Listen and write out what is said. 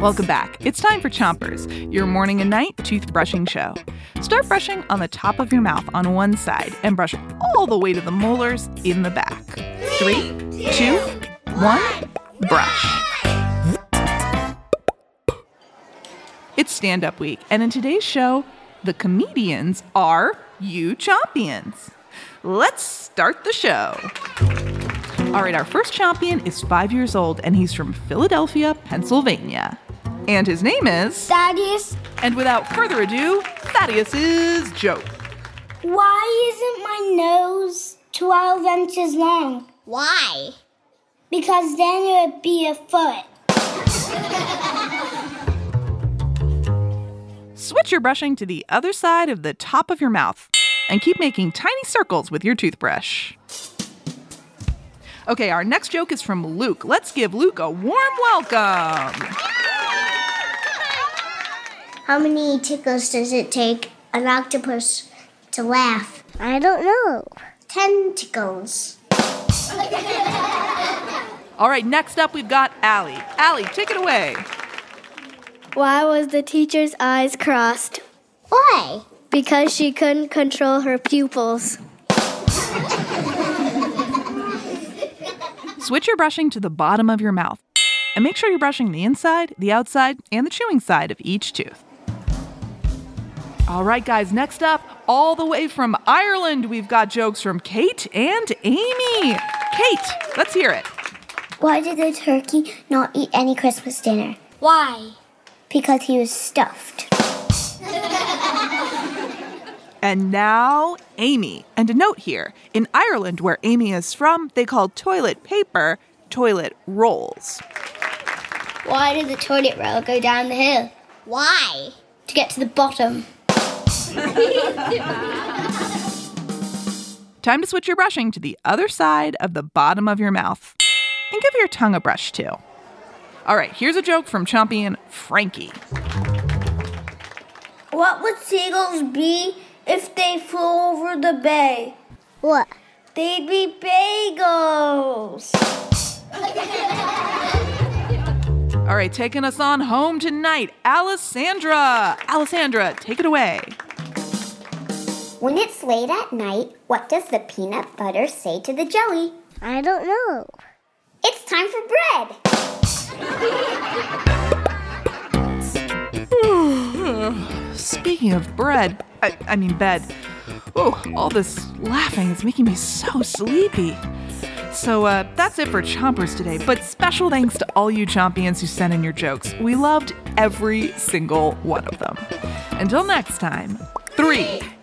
Welcome back. It's time for Chompers, your morning and night toothbrushing show. Start brushing on the top of your mouth on one side and brush all the way to the molars in the back. Three, two, one, brush. It's stand up week, and in today's show, the comedians are you Chompions. Let's start the show. All right, our first Chompion is five years old, and he's from Philadelphia, Pennsylvania. And his name is. Thaddeus, And without further ado, Thaddeus's joke. why isn't my nose 12 inches long? Why? Because then it would be a foot. Switch your brushing to the other side of the top of your mouth and keep making tiny circles with your toothbrush. Okay, our next joke is from Luke. Let's give Luke a warm welcome. How many tickles does it take an octopus to laugh? I don't know. Ten tickles. All right, next up we've got Allie. Allie, take it away. Why was the teacher's eyes crossed? Why? Because she couldn't control her pupils. Switch your brushing to the bottom of your mouth and make sure you're brushing the inside, the outside, and the chewing side of each tooth. All right, guys, next up, all the way from Ireland, we've got jokes from Kate and Amy. Kate, let's hear it. Why did the turkey not eat any Christmas dinner? Why? Because he was stuffed. And now, Amy. And a note here in Ireland, where Amy is from, they call toilet paper toilet rolls. Why did the toilet roll go down the hill? Why? To get to the bottom. Time to switch your brushing to the other side of the bottom of your mouth. And give your tongue a brush too. All right, here's a joke from Chompion Frankie. What would seagulls be if they flew over the bay? What? They'd be bagels. All right, taking us on home tonight, Alessandra. Alessandra, take it away. When it's late at night, what does the peanut butter say to the jelly? I don't know. It's time for bread. Speaking of bread, I, I mean bed. Oh, all this laughing is making me so sleepy. So uh, that's it for Chompers today. But special thanks to all you Chompions who sent in your jokes. We loved every single one of them. Until next time, three,